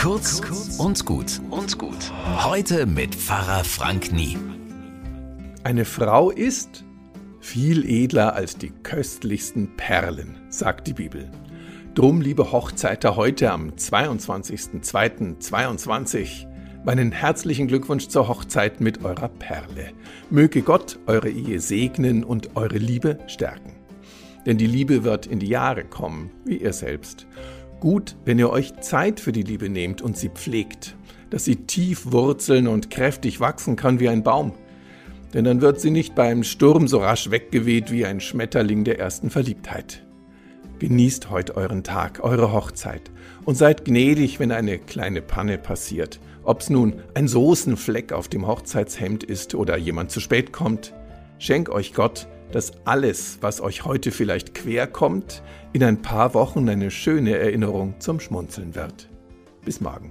Kurz und gut und gut. Heute mit Pfarrer Frank Nie. Eine Frau ist viel edler als die köstlichsten Perlen, sagt die Bibel. Drum, liebe Hochzeiter, heute am 22.02.22 meinen herzlichen Glückwunsch zur Hochzeit mit eurer Perle. Möge Gott eure Ehe segnen und eure Liebe stärken. Denn die Liebe wird in die Jahre kommen, wie ihr selbst. Gut, wenn ihr euch Zeit für die Liebe nehmt und sie pflegt, dass sie tief wurzeln und kräftig wachsen kann wie ein Baum. Denn dann wird sie nicht beim Sturm so rasch weggeweht wie ein Schmetterling der ersten Verliebtheit. Genießt heute euren Tag, eure Hochzeit und seid gnädig, wenn eine kleine Panne passiert. Ob's nun ein Soßenfleck auf dem Hochzeitshemd ist oder jemand zu spät kommt. Schenk euch Gott, dass alles, was euch heute vielleicht quer kommt, in ein paar Wochen eine schöne Erinnerung zum Schmunzeln wird. Bis morgen.